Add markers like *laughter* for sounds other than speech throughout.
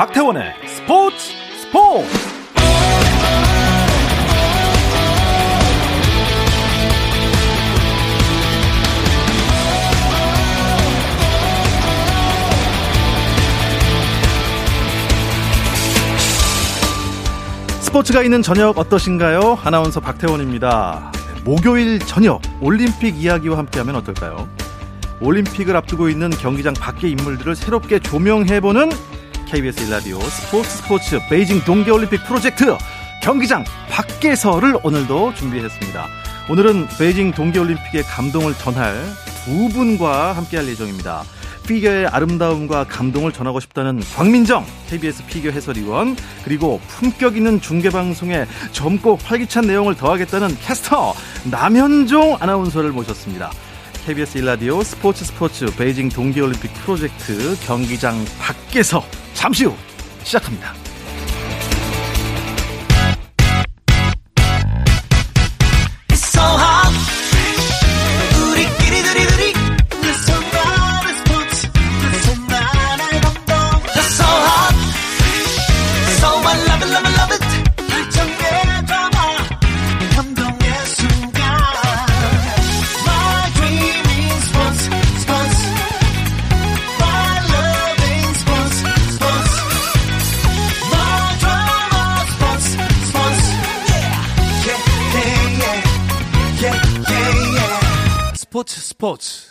박태원의 스포츠 스포츠 스포츠가 있는 저녁 어떠신가요? 아나운서 박태원입니다. 목요일 저녁 올림픽 이야기와 함께하면 어떨까요? 올림픽을 앞두고 있는 경기장 밖의 인물들을 새롭게 조명해보는 KBS 일라디오 스포츠 스포츠 베이징 동계올림픽 프로젝트 경기장 밖에서를 오늘도 준비했습니다. 오늘은 베이징 동계올림픽의 감동을 전할 두 분과 함께할 예정입니다. 피겨의 아름다움과 감동을 전하고 싶다는 광민정 KBS 피겨 해설위원 그리고 품격 있는 중계 방송에 젊고 활기찬 내용을 더하겠다는 캐스터 남현종 아나운서를 모셨습니다. KBS 일라디오 스포츠 스포츠 베이징 동계올림픽 프로젝트 경기장 밖에서 잠시 후 시작합니다. 스포츠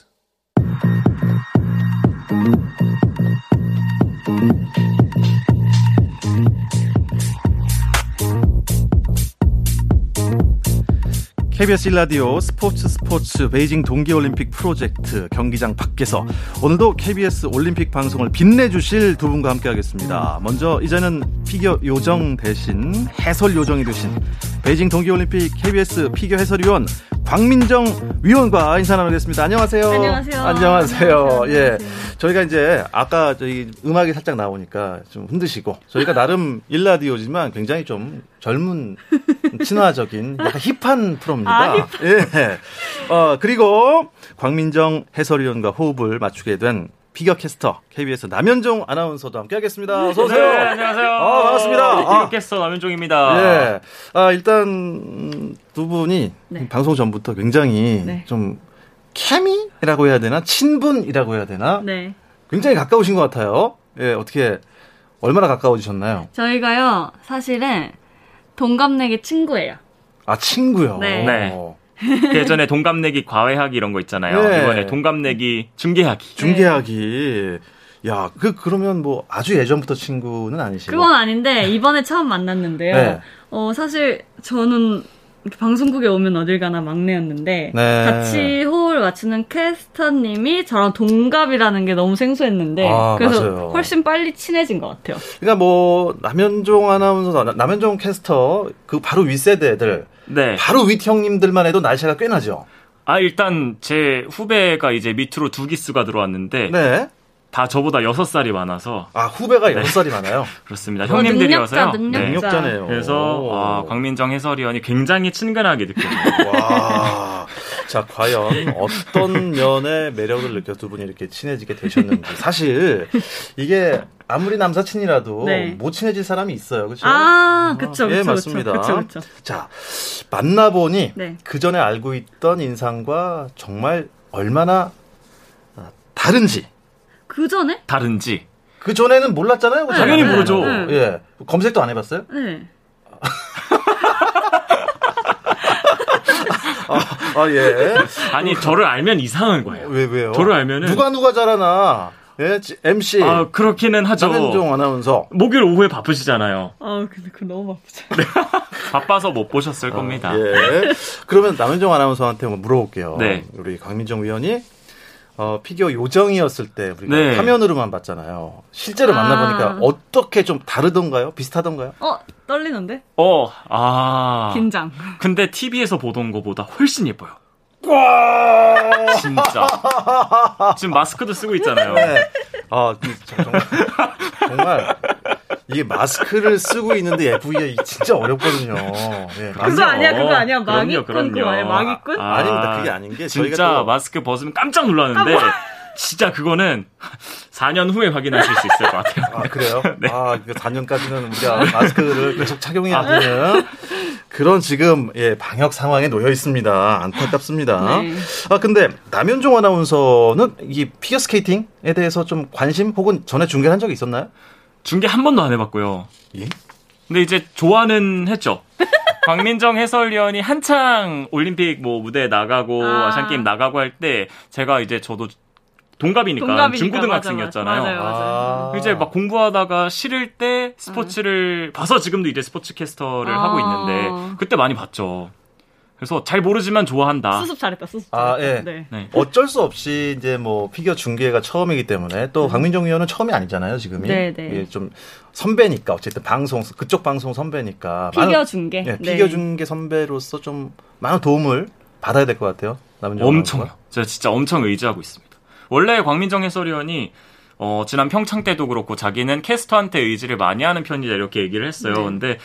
KBS 일라디오 스포츠 스포츠 베이징 동계올림픽 프로젝트 경기장 밖에서 오늘도 KBS 올림픽 방송을 빛내주실 두 분과 함께하겠습니다. 먼저 이제는 피겨 요정 대신 해설 요정이 되신 베이징 동계올림픽 KBS 피겨 해설위원 곽민정 위원과 인사 나누겠습니다. 안녕하세요. 안녕하세요. 안녕하세요. 예. 저희가 이제 아까 저희 음악이 살짝 나오니까 좀 흔드시고 저희가 나름 1라디오지만 굉장히 좀 젊은 *laughs* 친화적인 약간 hip한 프로입니다. 아, 힙. 예. 어, 그리고 곽민정 해설위원과 호흡을 맞추게 된 피겨 캐스터 KBS 남현종 아나운서도 함께 하겠습니다. 어서 오세요. 네, 안녕하세요. 아, 반갑습니다. 피겨 아. 캐스터 남현종입니다. 예. 아, 일단 음, 두 분이 네. 방송 전부터 굉장히 네. 좀 케미라고 해야 되나? 친분이라고 해야 되나? 네. 굉장히 가까우신 것 같아요. 예, 어떻게 얼마나 가까워지셨나요? 저희가요, 사실은 동갑내기 친구예요. 아, 친구요. 네. 네. 그 *laughs* 예전에 동갑내기 과외하기 이런 거 있잖아요. 네. 이번에 동갑내기 중계하기. 중계하기. 야, 그 그러면 뭐 아주 예전부터 친구는 아니시고. 그건 아닌데, 이번에 처음 만났는데요. 네. 어, 사실 저는 이렇게 방송국에 오면 어딜 가나 막내였는데, 네. 같이 호흡을 맞추는 캐스터님이 저랑 동갑이라는 게 너무 생소했는데, 아, 그래서 맞아요. 훨씬 빨리 친해진 것 같아요. 그러니까 뭐 남현종 아나운서, 나- 남현종 캐스터 그 바로 윗 세대들, 네. 바로 윗 형님들만 해도 날씨가 꽤 나죠. 아, 일단 제 후배가 이제 밑으로 두 기수가 들어왔는데 네. 다 저보다 여섯 살이 많아서 아, 후배가 여섯 살이 많아요. *laughs* 그렇습니다. 어, 형님들이어서요. 능력자, 능력자. 네. 능력자네요. 그래서 오. 아, 광민정 해설위원이 굉장히 친근하게 느껴져요. *laughs* 와. 자, 과연 어떤 면의 매력을 느껴 두 분이 이렇게 친해지게 되셨는지. 사실, 이게 아무리 남사친이라도 네. 못 친해질 사람이 있어요. 그렇죠? 아, 그쵸, 그쵸. 예, 그쵸, 맞습니다. 그쵸, 그쵸. 자, 만나 보니 네. 그 전에 알고 있던 인상과 정말 얼마나 아, 다른지. 그 전에? 다른지. 그 전에는 몰랐잖아요. 당연히 네, 모르죠. 네. 예. 검색도 안 해봤어요? 네. 아, 예. 아니, 저를 알면 이상한 거예요. 왜, 왜요? 저를 알면은 누가 누가 잘하나. 예, 지- MC. 아, 그렇기는 하죠. 남현종 아나운서. 목요일 오후에 바쁘시잖아요. 아, 근데 그거 너무 바쁘죠. 바빠서 못 보셨을 겁니다. 예. 그러면 남현종 아나운서한테 물어볼게요. 네. 우리 강민정 위원이 어, 피겨 요정이었을 때 우리가 네. 화면으로만 봤잖아요. 실제로 아. 만나보니까 어떻게 좀 다르던가요? 비슷하던가요? 어, 떨리는데? 어, 아. 긴장. 근데 TV에서 보던 것보다 훨씬 예뻐요. 진짜. 지금 마스크도 쓰고 있잖아요. 네. 아, 그, 저- 정말, 정말 이게 마스크를 쓰고 있는데 이- 진짜 어렵거든요. 예, 그거 아니야, 그거 아니야. 그럼요, 마기꾼 그거 그럼요. 아니야, 마기꾼? 아 닙니다. 그게 아닌 게 진짜 저희가 또- 마스크 벗으면 깜짝 놀랐는데 진짜 그거는 4년 후에 확인하실 수 있을 것 같아요. 아, 그래요? *laughs* 아, 그 4년까지는 우리가 마스크를 계속 착용해야 되는 그런 지금, 예, 방역 상황에 놓여 있습니다. 안타깝습니다. 네. 아, 근데 남현종 아나운서는 이 피겨 스케이팅에 대해서 좀 관심 혹은 전에 중계한 적이 있었나요? 중계 한 번도 안 해봤고요. 예? 근데 이제 좋아는 했죠. *laughs* 박민정 해설위원이 한창 올림픽 뭐 무대에 나가고 아. 아. 시안 게임 나가고 할 때 제가 이제 저도 동갑이니까, 동갑이니까, 중고등학생이었잖아요. 맞아, 맞아. 맞아요. 이제 막 공부하다가 싫을 때 스포츠를 봐서 지금도 이제 스포츠 캐스터를 아. 하고 있는데 그때 많이 봤죠. 그래서 잘 모르지만 좋아한다. 수습 잘했다, 수습 아, 잘했다. 예. 네. 네. 어쩔 수 없이 이제 뭐 피겨 중계가 처음이기 때문에 또 박민정 위원은 처음이 아니잖아요, 지금이. 네, 네. 예, 좀 선배니까 어쨌든 방송 그쪽 방송 선배니까 피겨 많은- 중계. 예, 네. 피겨 중계 선배로서 좀 많은 도움을 받아야 될 것 같아요. 엄청. 제가 진짜 엄청 의지하고 있습니다. 원래 광민정 해설위원이 어, 지난 평창 때도 그렇고 자기는 캐스터한테 의지를 많이 하는 편이다 이렇게 얘기를 했어요. 네. 근데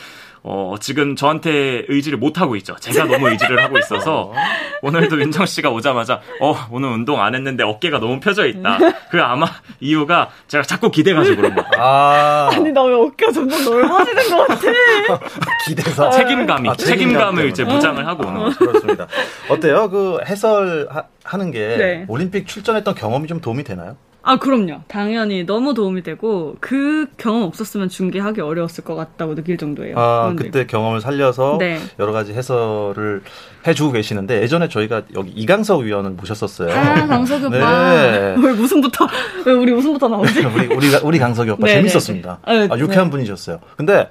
어, 지금 저한테 의지를 못 하고 있죠. 제가 너무 의지를 하고 있어서 *laughs* 오늘도 윤정 씨가 오자마자 어 오늘 운동 안 했는데 어깨가 너무 펴져 있다. 그 아마 이유가 제가 자꾸 기대가지고 그런 거. 아, 아니, 나 왜 어깨가 점점 넓어지는 것 같아? *laughs* 기대서 책임감이 아, 책임감 책임감을 이제. 무장을 하고 오는 거죠. 그렇습니다. 어때요? 그 해설 하, 하는 게 네. 올림픽 출전했던 경험이 좀 도움이 되나요? 아, 그럼요. 당연히 너무 도움이 되고, 그 경험 없었으면 중계하기 어려웠을 것 같다고 느낄 정도예요. 아. 그때 경험을 살려서 네. 여러 가지 해설을 해주고 계시는데 예전에 저희가 여기 이강석 위원을 모셨었어요. 아, 강석이 오빠. 네. *laughs* 왜 웃음부터, 왜 우리 웃음부터 나오지? *laughs* 우리 우리 우리 강석이 오빠 네, 재밌었습니다. 네, 네. 아, 유쾌한 네. 분이셨어요. 근데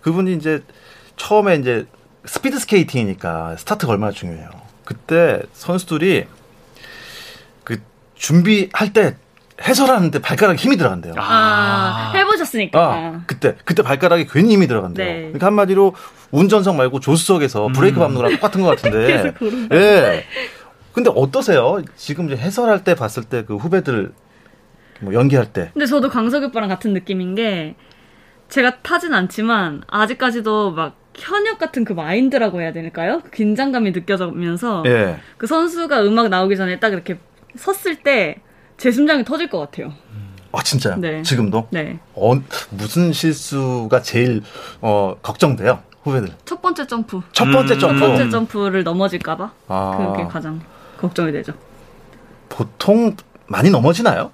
그분이 이제 처음에 이제 스피드 스케이팅이니까 스타트가 얼마나 중요해요. 그때 선수들이 그 준비할 때 해설하는데 발가락에 힘이 들어간대요. 아, 해보셨으니까. 아, 그때 그때 발가락에 괜히 힘이 들어간대요. 네. 그러니까 한마디로 운전석 말고 조수석에서 브레이크 밟는 거랑 똑같은 것 같은데. *laughs* 예. 근데 어떠세요? 지금 이제 해설할 때 봤을 때 그 후배들 뭐 연기할 때. 근데 저도 강석이 오빠랑 같은 느낌인 게, 제가 타진 않지만, 아직까지도 막, 현역 같은 그 마인드라고 해야 될까요? 그 긴장감이 느껴지면서, 예. 그 선수가 음악 나오기 전에 딱 이렇게 섰을 때, 제 심장이 터질 것 같아요. 아 진짜요? 네. 지금도? 네. 어, 무슨 실수가 제일 어, 걱정돼요? 후배들. 첫 번째 점프. 첫 번째 음. 점프. 첫 번째 점프를 넘어질까봐. 아. 그게 가장 걱정이 되죠. 보통 많이 넘어지나요?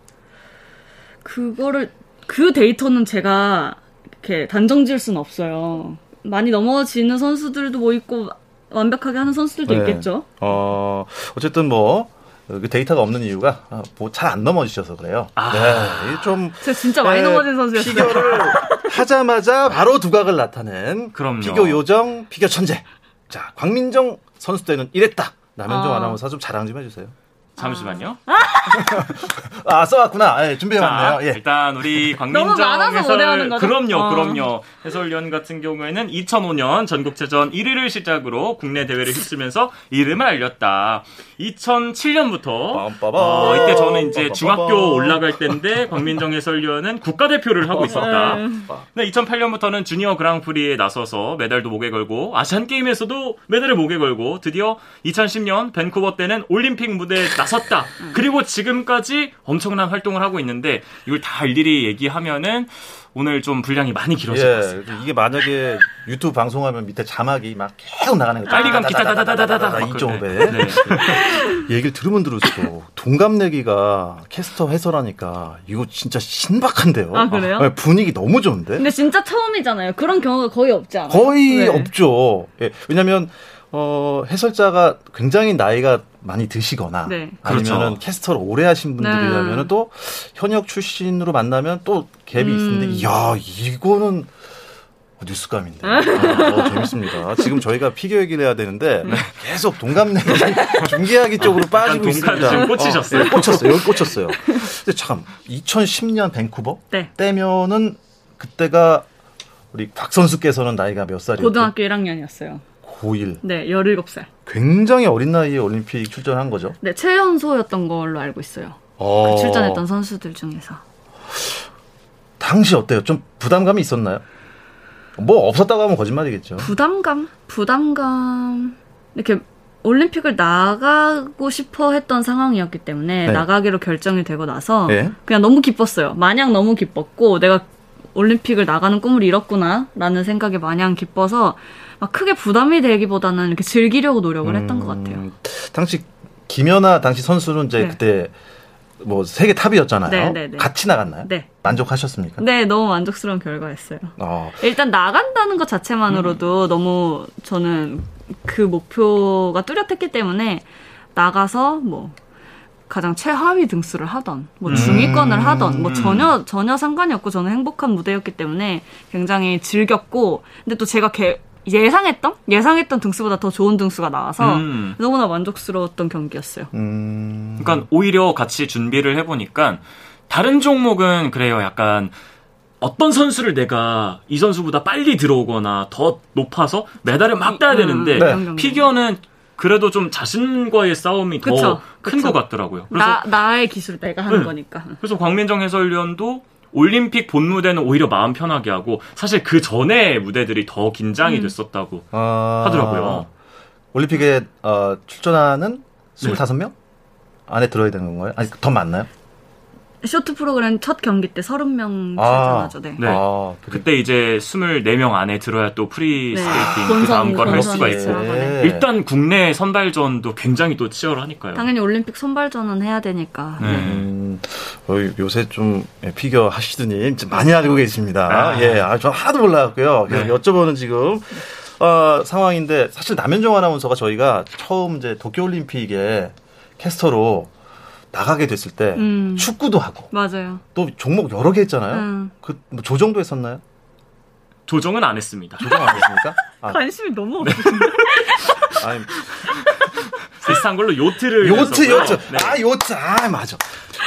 그거를 그 데이터는 제가 이렇게 단정 지을 수는 없어요. 많이 넘어지는 선수들도 뭐 있고 완벽하게 하는 선수들도 네. 있겠죠. 어, 어쨌든 뭐, 그 데이터가 없는 이유가 뭐잘안 넘어지셔서 그래요. 아. 네. 좀 제가 진짜 많이 네, 넘어진 선수였어요. 피겨를 *laughs* 하자마자 바로 두각을 나타낸 그럼요. 피겨 요정, 피겨 천재. 자, 광민정 선수 때는 이랬다. 남현종 아. 아나운서 좀 자랑 좀 해주세요. 잠시만요. 아, *laughs* 써왔구나. 예, 준비해왔네요. 자, 예. 일단 우리 *laughs* 광민정 해설? 그럼요, 어. 그럼요. 해설위원 같은 경우에는 2005년 전국체전 1위를 시작으로 국내 대회를 휩쓰면서 이름을 알렸다. 2007년부터 빰빠밤. 어, 이때 저는 이제. 중학교 올라갈 때인데 광민정 해설위원은 국가대표를 하고 있었다. 네. 네, 2008년부터는 주니어 그랑프리에 나서서 메달도 목에 걸고 아시안 게임에서도 메달을 목에 걸고 드디어 2010년 밴쿠버 때는 올림픽 무대에 나섰다. 그리고 지금까지 엄청난 활동을 하고 있는데 이걸 다 일일이 얘기하면은 오늘 좀 분량이 많이 길어질 것 같습니다. 예, 이게 만약에 유튜브 방송하면 밑에 자막이 막 계속 나가는 거 빨리감 기타 다다다다다다 이쪽에 네. *laughs* 얘기를 들으면 들을수록 동갑내기가 캐스터 해설하니까 이거 진짜 신박한데요. 아, 그래요? 네, 분위기 너무 좋은데. 근데 진짜 처음이잖아요. 그런 경우가 거의 없지 않아요? 거의 네. 없죠. 예, 왜냐하면 어, 해설자가 굉장히 나이가 많이 드시거나 네. 아니면은 그렇죠. 캐스터를 오래 하신 분들이라면 네. 또 현역 출신으로 만나면 또 갭이 음. 있는데 야 이거는 뉴스감인데 아, 어, 재밌습니다. 지금 저희가 피겨 얘기를 해야 되는데 계속 동갑내기 *laughs* 중계하기 쪽으로 빠지고 있습니다. 지금 꽂히셨어요. 어, 예, 꽂혔어요. 여기 꽂혔어요. 근데 참 2010년 밴쿠버 네. 때면은 그때가 우리 박 선수께서는 나이가 몇 살이었죠? 고등학교 1학년이었어요. 고1. 네, 17살. 굉장히 어린 나이에 올림픽 출전한 거죠. 네, 최연소였던 걸로 알고 있어요. 어, 그 출전했던 선수들 중에서. 당시 어때요? 좀 부담감이 있었나요? 뭐 없었다고 하면 거짓말이겠죠. 부담감? 부담감. 이렇게 올림픽을 나가고 싶어 했던 상황이었기 때문에 네. 나가기로 결정이 되고 나서 네. 그냥 너무 기뻤어요. 마냥 너무 기뻤고 내가 올림픽을 나가는 꿈을 이뤘구나라는 생각에 마냥 기뻐서 막 크게 부담이 되기보다는 이렇게 즐기려고 노력을 했던 것 같아요. 음, 당시 김연아 당시 선수는 이제 네. 그때 뭐 세계 탑이었잖아요. 네, 네, 네. 같이 나갔나요? 네. 만족하셨습니까? 네, 너무 만족스러운 결과였어요. 어, 일단 나간다는 것 자체만으로도 너무 저는 그 목표가 뚜렷했기 때문에 나가서 뭐 가장 최하위 등수를 하던 뭐 음. 중위권을 하던 뭐 음. 전혀 전혀 상관이 없고 저는 행복한 무대였기 때문에 굉장히 즐겼고 근데 또 제가 개- 예상했던 예상했던 등수보다 더 좋은 등수가 나와서 음. 너무나 만족스러웠던 경기였어요. 음, 그러니까 오히려 같이 준비를 해보니까 다른 종목은 그래요. 약간 어떤 선수를 내가 이 선수보다 빨리 들어오거나 더 높아서 메달을 막 따야 음, 되는데 네. 그런 경기. 피겨는 그래도 좀 자신과의 싸움이 더 큰. 것 같더라고요. 그래서 나 나의 기술 내가 하는 네. 거니까. 그래서 광민정 해설위원도 올림픽 본 무대는 오히려 마음 편하게 하고 사실 그 전에 무대들이 더 긴장이 음. 됐었다고 아, 하더라고요. 올림픽에 어, 출전하는 네. 25명 안에 들어야 되는 건가요? 아니 더 많나요? 쇼트 프로그램 첫 경기 때 30명 아. 출전하죠. 네. 네. 아, 그래. 그때 이제 24명 안에 들어야 또 프리 네. 스케이팅 그 다음 걸 할 수가 있어요. 있고 네. 일단 국내 선발전도 굉장히 또 치열하니까요. 당연히 올림픽 선발전은 해야 되니까. 네. 음, 어, 요새 좀 예, 피겨 하시더니 좀 많이 알고 계십니다. 아. 예, 아, 저 하나도 몰라갖고요. 네. 여쭤보는 지금 어, 상황인데 사실 남현정 아나운서가 저희가 처음 이제 도쿄올림픽에 캐스터로 나가게 됐을 때 음. 축구도 하고 맞아요. 또 종목 여러 개 했잖아요. 음. 그 뭐 조정도 했었나요? 조정은 안 했습니다. 조정 안 했습니까? *laughs* 아, 관심이 너무 네. 없으신데. *laughs* 아니, 비슷한 걸로 요트를 요트. 요트. 네. 아, 요트. 아, 맞아.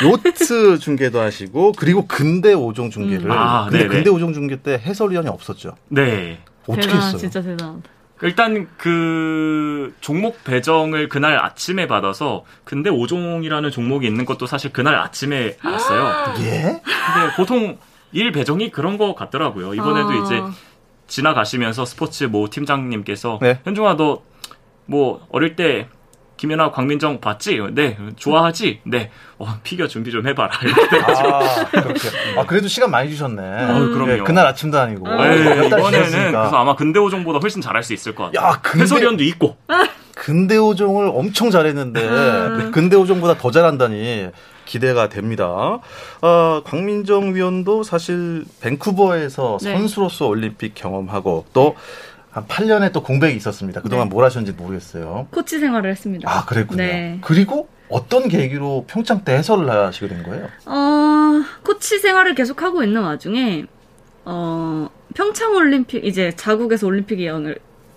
요트 중계도 하시고, 그리고 근대 오종 중계를. 음. 아, 근데 네네. 근대 오종 중계 때 해설위원이 없었죠. 네. 어떻게 대단, 했어요? 진짜 대단하다. 일단 그 종목 배정을 그날 아침에 받아서 근데 5종이라는 종목이 있는 것도 사실 그날 아침에 알았어요. *gasps* 예? 근데 보통 일 배정이 그런 거 같더라고요. 이번에도 어. 이제 지나가시면서 스포츠 모 팀장님께서 네. 현중아 너 뭐 어릴 때 김연아 광민정 봤지? 네 좋아하지? 네 어, 피겨 준비 좀 해봐라 아, 그렇게. 아, 그래도 시간 많이 주셨네. 어, 그럼요. 예, 그날 아침도 아니고. 음. 네, 이번에는 지났으니까. 그래서 아마 근대 5종보다 훨씬 잘할 수 있을 것 같아요. 야, 근데- 해설위원도 있고 근대 오종을 엄청 잘했는데, 음. 근대 오종보다 더 잘한다니 기대가 됩니다. 어, 광민정 위원도 사실 밴쿠버에서 네. 선수로서 올림픽 경험하고 또 한 8년의 또 공백이 있었습니다. 그동안 네. 뭘 하셨는지 모르겠어요. 코치 생활을 했습니다. 아, 그랬군요. 네. 그리고 어떤 계기로 평창 때 해설을 하시게 된 거예요? 어, 코치 생활을 계속 하고 있는 와중에, 어, 평창 올림픽, 이제 자국에서 올림픽이 연-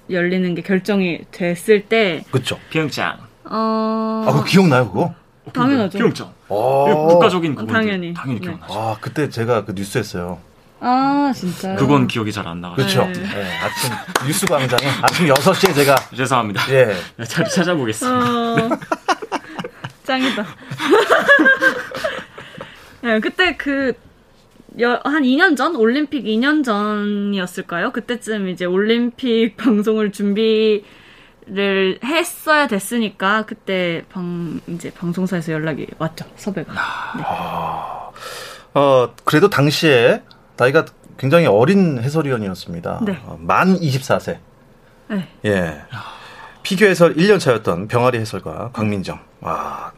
열리는 게 결정이 됐을 때, 그쵸? 평창 어, 아, 그거 기억나요, 그거? 당연하죠. 평창 어. 국가적인 어, 그건 당연히. 당연히 네. 기억나죠. 아, 그때 제가 그 뉴스 했어요. 아, 진짜요? 그건 기억이 잘 안 나가지고 그렇죠. 네. 네, 아침 뉴스 광장에 아침 6시에 제가 *laughs* 죄송합니다. 예. 잘 찾아보겠습니다. 어, *laughs* 짱이다. *laughs* 네, 그때 그, 여- 한 2년 전? 올림픽 2년 전이었을까요? 그때쯤 이제 올림픽 방송을 준비 를 했어야 됐으니까, 그때 방, 이제 방송사에서 연락이 왔죠, 섭외가. 네. 어, 그래도 당시에 나이가 굉장히 어린 해설위원이었습니다. 네. 어, 만 24세. 네. 예. 피겨 해설 1년 차였던 병아리 해설가 강민정. 와.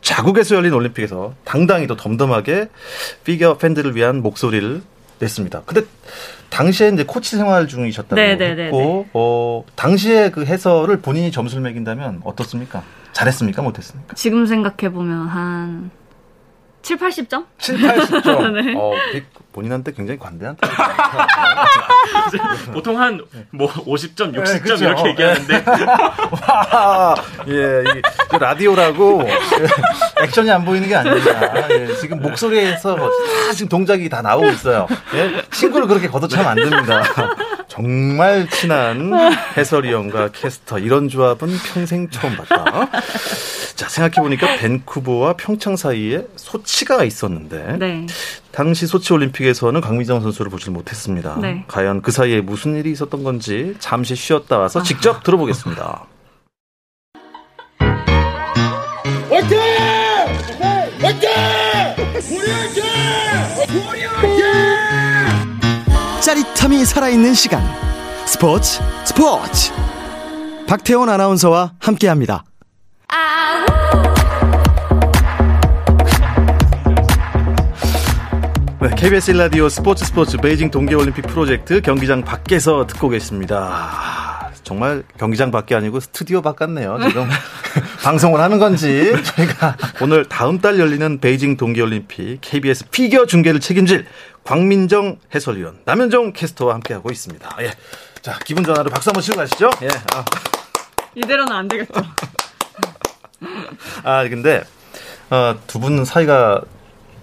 자국에서 열린 올림픽에서 당당히 또 덤덤하게 피겨 팬들을 위한 목소리를 냈습니다. 근데 당시에 이제 코치 생활 중이셨다고 네, 네, 네, 했고, 어, 당시에 그 해설을 본인이 점수를 매긴다면 어떻습니까? 잘했습니까? 못했습니까? 지금 생각해 보면 한 7, 80점? 7, 80점. 네. 어, 본인한테 굉장히 관대한 *laughs* 보통 한 뭐 50점, 60점 네. 이렇게 얘기하는데 와, *laughs* 예, 이, 이 라디오라고 예, *laughs* 액션이 안 보이는 게 아닙니다. 예, 지금 목소리에서 다 지금 동작이 다 나오고 있어요. 예, 친구를 그렇게 걷어차면 안 됩니다. 정말 친한 *laughs* 해설위원과 캐스터 이런 조합은 평생 처음 봤다. 자 생각해보니까 밴쿠버와 평창 사이에 소치가 있었는데 네. 당시 소치 올림픽에서는 강민정 선수를 보질 못했습니다. 네. 과연 그 사이에 무슨 일이 있었던 건지 잠시 쉬었다 와서 직접 들어보겠습니다. 화이팅! 화이팅! 우리 화이팅! 짜릿함이 살아있는 시간 스포츠 스포츠 박태원 아나운서와 함께합니다. 네, KBS 일라디오 스포츠 스포츠 베이징 동계올림픽 프로젝트 경기장 밖에서 듣고 계십니다. 정말 경기장 밖이 아니고 스튜디오 밖 같네요. 지금 *laughs* 방송을 하는 건지 저희가 오늘 다음 달 열리는 베이징 동계올림픽 KBS 피겨 중계를 책임질 광민정 해설위원 남현정 캐스터와 함께하고 있습니다. 예. 자 기분 전환으로 박수 한번 치고 가시죠. 예. 아. 이대로는 안 되겠죠. 아 근데 어, 두 분 사이가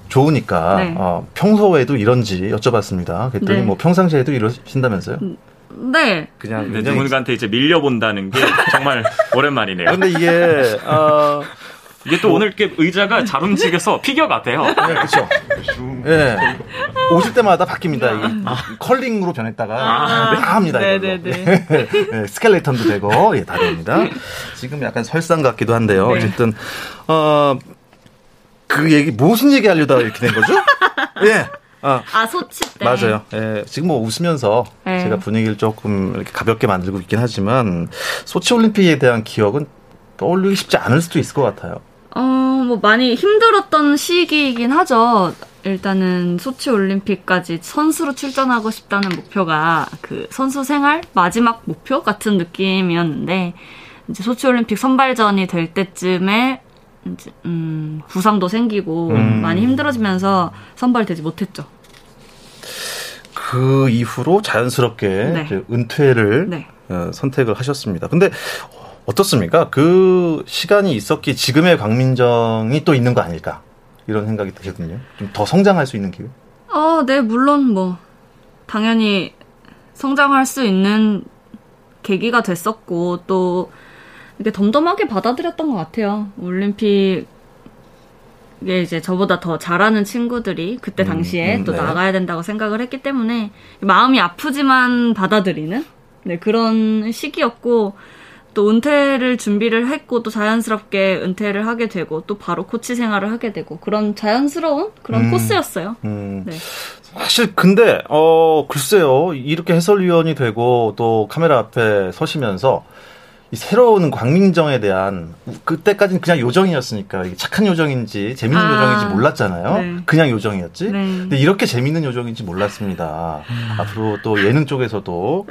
좋으니까 네. 어, 평소에도 이런지 여쭤봤습니다. 그랬더니 네. 뭐 평상시에도 이러신다면서요? 네. 그냥 근데 굉장히 누군가한테 이제 밀려본다는 게 정말 *laughs* 오랜만이네요. 근데 이게 어, 이게 또 오늘 게 의자가 잘 움직여서 *laughs* 피겨 같아요. 네, 그렇죠. 예. 오실 때마다 바뀝니다. 이게 컬링으로 변했다가 아, 다 합니다. 네네네. 이걸로. 예, *laughs* 스켈레톤도 되고 예, 다 됩니다. 지금 약간 설상 같기도 한데요. 네. 어쨌든 어, 그 얘기 무슨 얘기 하려다가 이렇게 된 거죠? *laughs* 예. 아, 아 소치 때. 맞아요. 예, 지금 뭐 웃으면서 네. 제가 분위기를 조금 이렇게 가볍게 만들고 있긴 하지만 소치 올림픽에 대한 기억은 떠올리기 쉽지 않을 수도 있을 것 같아요. 어, 뭐 많이 힘들었던 시기이긴 하죠. 일단은 소치 올림픽까지 선수로 출전하고 싶다는 목표가 그 선수 생활 마지막 목표 같은 느낌이었는데 이제 소치 올림픽 선발전이 될 때쯤에 이제 음, 부상도 생기고 음. 많이 힘들어지면서 선발되지 못했죠. 그 이후로 자연스럽게 네. 은퇴를 네. 어, 선택을 하셨습니다. 근데 어떻습니까? 그 시간이 있었기에 지금의 광민정이 또 있는 거 아닐까? 이런 생각이 들거든요. 좀 더 성장할 수 있는 기회. 어, 네, 물론 뭐 당연히 성장할 수 있는 계기가 됐었고 또 이렇게 덤덤하게 받아들였던 것 같아요. 올림픽에 이제 저보다 더 잘하는 친구들이 그때 음, 당시에 음, 또 네. 나가야 된다고 생각을 했기 때문에 마음이 아프지만 받아들이는 네, 그런 시기였고 또 은퇴를 준비를 했고 또 자연스럽게 은퇴를 하게 되고 또 바로 코치 생활을 하게 되고 그런 자연스러운 그런 음. 코스였어요. 음, 네. 사실 근데 어 글쎄요 이렇게 해설위원이 되고 또 카메라 앞에 서시면서 이 새로운 광민정에 대한 그때까지는 그냥 요정이었으니까 착한 요정인지 재밌는 아, 요정인지 몰랐잖아요. 네. 그냥 요정이었지. 네. 근데 이렇게 재밌는 요정인지 몰랐습니다. 앞으로 또 예능 쪽에서도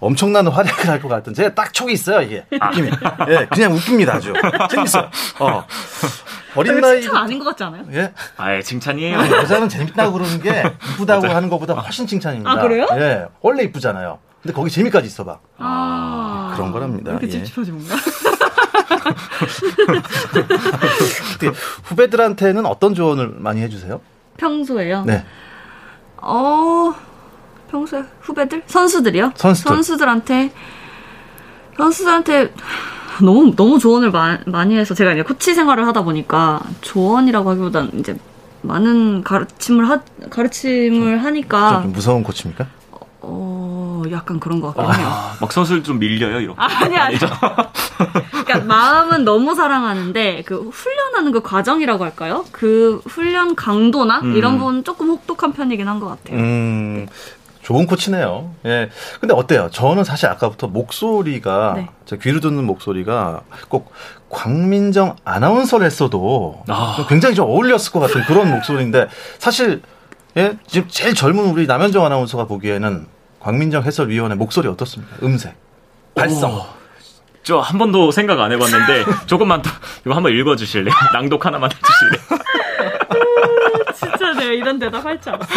엄청난 활약을 할 것 같은 제가 딱 촉이 있어요 이게 느낌이. 예, 그냥 웃깁니다 아주 재밌어요. 어. 어린 나이 칭찬 아닌 것 같지 않아요? 예. 아예 칭찬이에요. 아니, 여자는 재밌다고 그러는 게 이쁘다고 하는 것보다 훨씬 칭찬입니다. 아, 그래요? 예. 원래 이쁘잖아요. 근데 거기 재미까지 있어봐. 아, 그런 거랍니다. 이렇게 예. 찝찝하지 뭔가? 후배들한테는 어떤 조언을 많이 해주세요? 평소에요? 네. 어, 평소에 후배들? 선수들이요? 선수들. 선수들한테, 선수들한테 너무, 너무 조언을 마- 많이 해서 제가 이제 코치 생활을 하다 보니까 조언이라고 하기보단 이제 많은 가르침을 하, 가르침을 하니까, 좀 무서운 코치입니까? 어, 약간 그런 것 같긴 해요. 아, 막 선수를 좀 밀려요 이렇게. 아니, 아니. *laughs* 그러니까 마음은 너무 사랑하는데 그 훈련하는 그 과정이라고 할까요? 그 훈련 강도나 음. 이런 부분 조금 혹독한 편이긴 한 것 같아요. 음, 좋은 코치네요. 예. 근데 어때요? 저는 사실 아까부터 목소리가, 네. 제 귀로 듣는 목소리가 꼭 광민정 아나운서를 했어도 아. 좀 굉장히 좀 어울렸을 것 같은 그런 목소리인데 사실, 예, 지금 제일 젊은 우리 남현정 아나운서가 보기에는 광민정 해설위원의 목소리 어떻습니까? 음색, 발성. 저한 번도 생각 안 해봤는데 조금만 더 이거 한번 읽어주실래요? *laughs* 낭독 하나만 해주실래요? 진짜 내가 이런 대답 할 줄 알았어.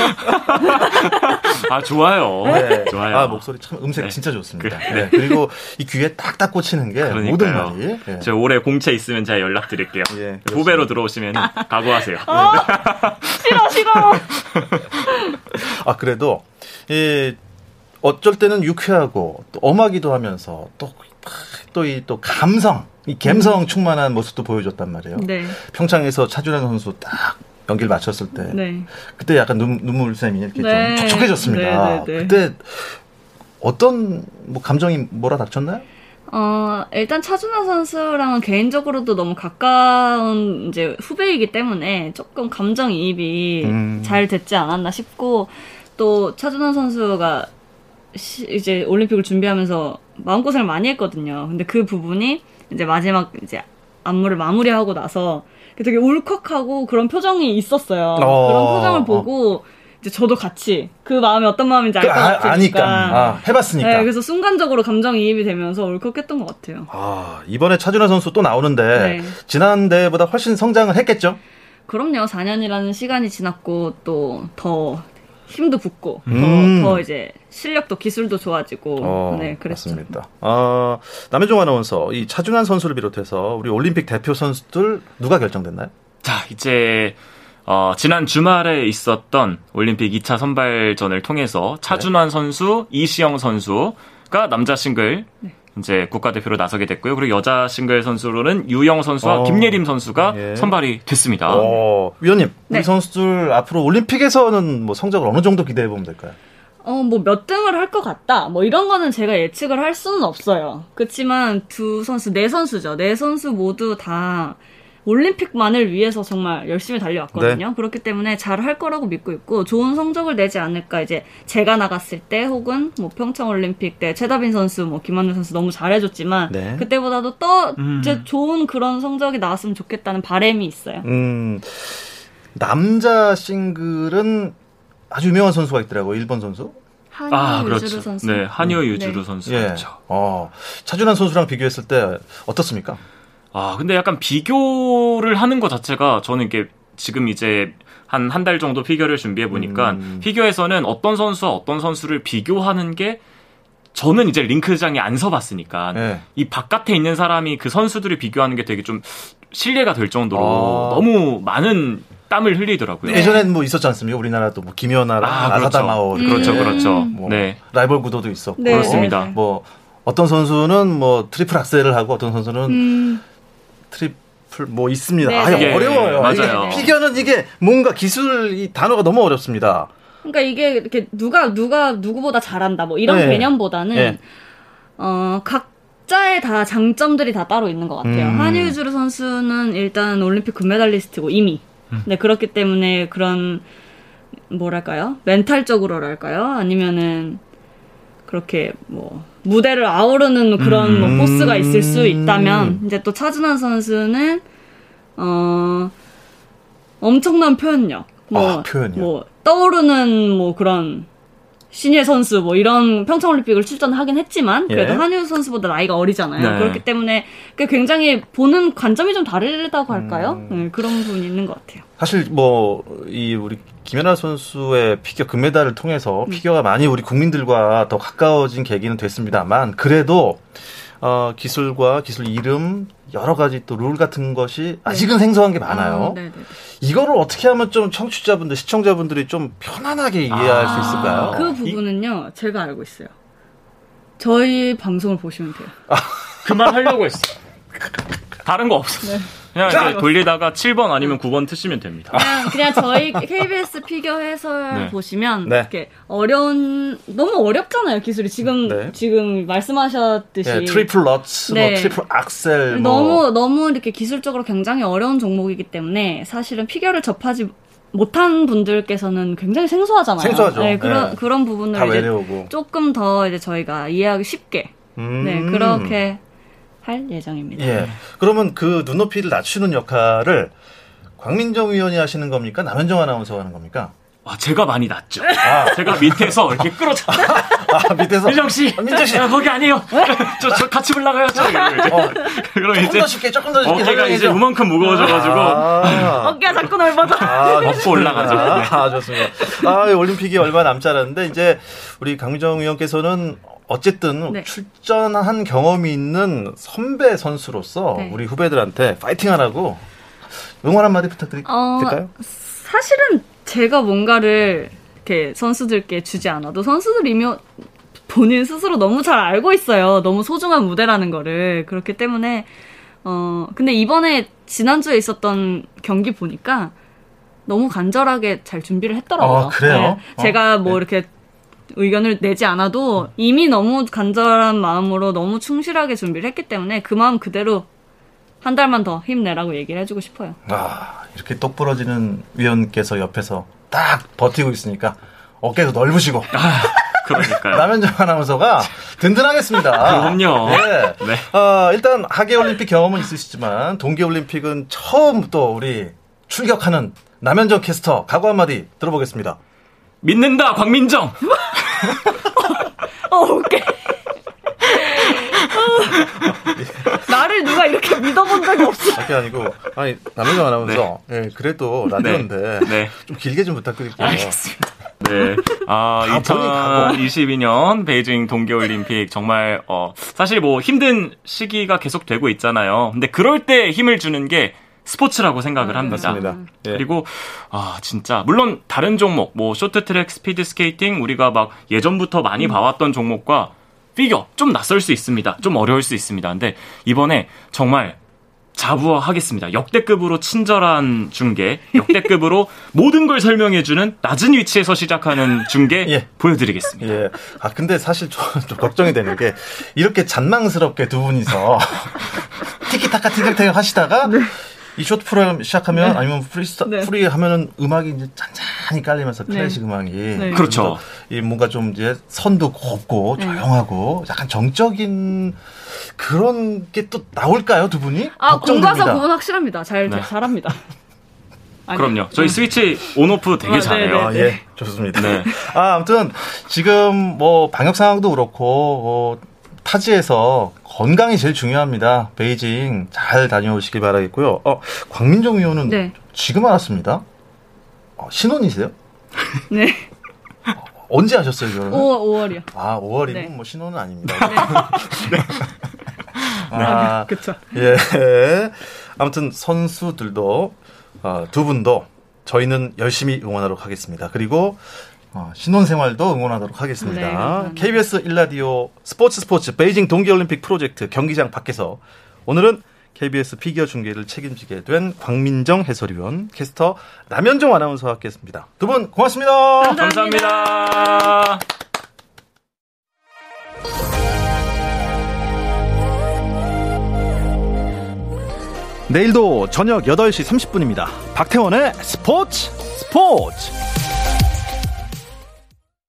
아 좋아요. 네. 좋아요. 아, 목소리 참 음색 네. 진짜 좋습니다. 그- 네. 그리고 이 귀에 딱딱 꽂히는 게 그러니까요. 모든 말이. 예. 저 올해 공채 있으면 제가 연락드릴게요. 예, 후배로 들어오시면 각오하세요. 싫어 싫어. 아 그래도 이 어쩔 때는 유쾌하고 또 엄하기도 하면서 또 또이또 감성, 이 감성 충만한 모습도 보여줬단 말이에요. 네. 평창에서 차준환 선수 딱 연기를 마쳤을 때 네. 그때 약간 눈, 눈물샘이 이렇게 네. 좀 촉촉해졌습니다. 네, 네, 네. 그때 어떤 뭐 감정이 몰아닥쳤나요? 어, 일단 차준하 선수랑은 개인적으로도 너무 가까운 이제 후배이기 때문에 조금 감정이입이 음. 잘 됐지 않았나 싶고 또 차준하 선수가 시- 이제 올림픽을 준비하면서 마음고생을 많이 했거든요. 근데 그 부분이 이제 마지막 이제 안무를 마무리하고 나서 되게 울컥하고 그런 표정이 있었어요. 어, 그런 표정을 보고 이제 저도 같이 그 마음이 어떤 마음인지 알 그, 것 아, 같으니까. 아니까. 아, 해봤으니까. 네, 그래서 순간적으로 감정이입이 되면서 울컥했던 것 같아요. 아, 이번에 차준하 선수 또 나오는데 네. 지난 대회보다 훨씬 성장을 했겠죠? 그럼요. 4년이라는 시간이 지났고 또 더 힘도 붙고 음. 더, 더 이제 실력도 기술도 좋아지고 어, 네, 그랬죠. 맞습니다. 어, 남해종 아나운서, 이 차준환 선수를 비롯해서 우리 올림픽 대표 선수들 누가 결정됐나요? 자, 이제 어, 지난 주말에 있었던 올림픽 2차 선발전을 통해서 차준환 선수, 이시영 선수가 남자 싱글 네. 이제 국가대표로 나서게 됐고요. 그리고 여자 싱글 선수로는 유영 선수와 어. 김예림 선수가 예. 선발이 됐습니다. 어, 위원님, 네. 선수들 앞으로 올림픽에서는 뭐 성적을 어느 정도 기대해 보면 될까요? 어, 뭐 몇 등을 할 것 같다. 뭐 이런 거는 제가 예측을 할 수는 없어요. 그렇지만 두 선수, 네 선수죠. 네 선수 모두 다 올림픽만을 위해서 정말 열심히 달려왔거든요. 그렇기 때문에 잘 할 거라고 믿고 있고 좋은 성적을 내지 않을까 이제 제가 나갔을 때 혹은 뭐 평창 올림픽 때 최다빈 선수, 뭐 김한준 선수 너무 잘해줬지만 네. 그때보다도 더 음. 이제 좋은 그런 성적이 나왔으면 좋겠다는 바람이 있어요. 음, 남자 싱글은 아주 유명한 선수가 있더라고요. 일본 선수. 한유 아, 유주루 그렇죠. 선수. 네, 한유 유주루 네. 선수. 예. 그렇죠. 어, 차준환 선수랑 비교했을 때 어떻습니까? 아, 근데 약간 비교를 하는 것 자체가 저는 이게 지금 이제 한 한 달 정도 피겨를 준비해 보니까 음. 피겨에서는 어떤 선수와 어떤 선수를 비교하는 게 저는 이제 링크장에 안 서봤으니까 예. 이 바깥에 있는 사람이 그 선수들을 비교하는 게 되게 좀 신뢰가 될 정도로 아. 너무 많은 땀을 흘리더라고요. 예전엔 뭐 있었지 않습니까? 우리나라도 뭐 김연아랑 아, 그렇죠. 그렇죠, 그렇죠. 뭐 네. 라이벌 구도도 있었고 네. 그렇습니다. 네. 뭐 어떤 선수는 뭐 트리플 악셀을 하고 어떤 선수는 음, 트리플 뭐 있습니다. 네, 아, 네. 어려워요. 맞아요. 이게 피겨는 이게 뭔가 기술 이 단어가 너무 어렵습니다. 그러니까 이게 이렇게 누가 누가 누구보다 잘한다 뭐 이런 네. 개념보다는 네. 어 각자의 다 장점들이 다 따로 있는 것 같아요. 음. 한유주루 선수는 일단 올림픽 금메달리스트고 이미. 네 그렇기 때문에 그런 뭐랄까요 멘탈적으로랄까요 아니면은 그렇게 뭐 무대를 아우르는 그런 뭐 음. 포스가 있을 수 있다면 이제 또 차준환 선수는 어 엄청난 표현력 뭐, 아, 표현력. 뭐 떠오르는 뭐 그런 신예 선수 뭐 이런 평창올림픽을 출전하긴 했지만 그래도 예. 한유 선수보다 나이가 어리잖아요. 네. 그렇기 때문에 그 굉장히 보는 관점이 좀 다르다고 할까요? 음. 네, 그런 부분이 있는 것 같아요. 사실 뭐 이 우리 김연아 선수의 피겨 금메달을 통해서 음. 피겨가 많이 우리 국민들과 더 가까워진 계기는 됐습니다만 그래도 어, 기술과 기술 이름 여러 가지 또 룰 같은 것이 아직은 생소한 게 많아요. 아, 네네. 이거를 어떻게 하면 좀 청취자분들, 시청자분들이 좀 편안하게 이해할 수 있을까요? 그 부분은요, 제가 알고 있어요. 저희 방송을 보시면 돼요. 그만 하려고 했어. 다른 거 없어. 네. 그냥 이제 돌리다가 7번 아니면 9번 트시면 됩니다. 그냥, *laughs* 그냥 저희 KBS 피겨 해설 네. 보시면 네. 이렇게 어려운 너무 어렵잖아요 기술이 지금 네. 지금 말씀하셨듯이 예, 트리플 러츠, 네. 뭐 트리플 악셀, 뭐 너무 너무 이렇게 기술적으로 굉장히 어려운 종목이기 때문에 사실은 피겨를 접하지 못한 분들께서는 굉장히 생소하잖아요. 생소하죠. 네, 그런 네. 그런 다 부분을 이제. 조금 더 이제 저희가 이해하기 쉽게 음. 네 그렇게 할 예정입니다. 예. 그러면 그 눈높이를 낮추는 역할을 광민정 위원이 하시는 겁니까? 남현정 아나운서가 하는 겁니까? 와, 제가 많이 낫죠. 아, *laughs* 제가 밑에서 이렇게 끌어잡. *laughs* 아 밑에서 민정 씨, 아, 민정 씨. 야, 거기 아니에요. 저, 저 같이 올라가요. 저. 어, 그럼 조금 이제 더 쉽게, 조금 더 쉽게 어깨가 이제 줘. 요만큼 무거워져가지고 아, 어깨가 자꾸 넓어져. 아, *laughs* 엎고 올라가죠. 네. 아, 좋습니다. 아, 올림픽이 얼마 남지 않았는데, 이제, 우리 강민정 위원께서는 어쨌든 네. 출전한 경험이 있는 선배 선수로서 네. 우리 후배들한테 파이팅 하라고 응원 한마디 부탁드릴까요? 어, 사실은 제가 뭔가를 이렇게 선수들께 주지 않아도 선수들 이미 본인 스스로 너무 잘 알고 있어요. 너무 소중한 무대라는 거를. 그렇기 때문에, 어, 근데 이번에 지난주에 있었던 경기 보니까 너무 간절하게 잘 준비를 했더라고요. 아, 그래요? 네. 제가 어, 뭐 네. 이렇게 의견을 내지 않아도 이미 너무 간절한 마음으로 너무 충실하게 준비를 했기 때문에 그 마음 그대로 한 달만 더 힘내라고 얘기를 해주고 싶어요. 아, 이렇게 똑 부러지는 위원께서 옆에서 딱 버티고 있으니까 어깨도 넓으시고 그러니까요. *laughs* 남현정 아나운서가 든든하겠습니다. *laughs* 그럼요. 네. 네. 어, 일단 하계올림픽 경험은 있으시지만 동계올림픽은 처음 또 우리 출격하는 남현정 캐스터 각오 한마디 들어보겠습니다. 믿는다, 광민정! 어, 오케이. 나를 누가 이렇게 믿어본 적이 없어. 그게 아니고 아니 남현정 아나운서 예, 그래도 라디오인데 네. 좀 길게 좀 부탁드릴게요. 알겠습니다. 네. 아, 아, 본인 각오. 2022년 베이징 동계올림픽 정말, 어, 사실 뭐 힘든 시기가 계속 되고 있잖아요. 근데 그럴 때 힘을 주는 게 스포츠라고 생각을 합니다. 맞습니다. 예. 그리고 아 진짜 물론 다른 종목 뭐 쇼트트랙, 스피드 스케이팅 우리가 막 예전부터 많이 봐왔던 종목과 피겨 좀 낯설 수 있습니다. 좀 어려울 수 있습니다. 근데 이번에 정말 자부하겠습니다. 역대급으로 친절한 중계, 역대급으로 *laughs* 모든 걸 설명해주는 낮은 위치에서 시작하는 중계 *laughs* 예. 보여드리겠습니다. 예. 아, 근데 사실 좀, 좀 걱정이 되는 게, 이렇게 잔망스럽게 두 분이서 *laughs* 티키타카 티격태격 하시다가, 이 쇼트 프로그램 시작하면, 아니면 프리스타, 네. 프리 하면은 음악이 이제 잔잔히 깔리면서 클래식 음악이. 네. 그렇죠. 이 뭔가 좀 이제 선도 곱고 네. 조용하고 약간 정적인 그런 게 또 나올까요, 두 분이? 아. 공과사 구분 확실합니다. 잘, 네. 잘합니다. 아니, 그럼요. 저희 스위치 온오프 되게 아, 잘해요. 아, 네. 예, 좋습니다. 네. 아, 아무튼 지금 뭐 방역 상황도 그렇고 어, 타지에서 건강이 제일 중요합니다. 베이징 잘 다녀오시기 바라겠고요. 어, 광민정 의원은 네. 지금 알았습니다. 어, 신혼이세요? *laughs* 네. 언제 하셨어요, 결혼은? 5월, 5월이요. 아, 5월이면 네. 뭐 신혼은 아닙니다. *laughs* *laughs* 아, 그쵸. 예. 아무튼 선수들도 어, 두 분도 저희는 열심히 응원하도록 하겠습니다. 그리고 어, 신혼생활도 응원하도록 하겠습니다. 네, 감사합니다. KBS 일라디오 스포츠 스포츠 베이징 동계올림픽 프로젝트 경기장 밖에서 오늘은 KBS 피겨 중계를 책임지게 된 광민정 해설위원, 캐스터 남현정 아나운서와 함께했습니다. 두 분 고맙습니다. 감사합니다. 내일도 저녁 8시 30분입니다. 박태원의 스포츠 스포츠!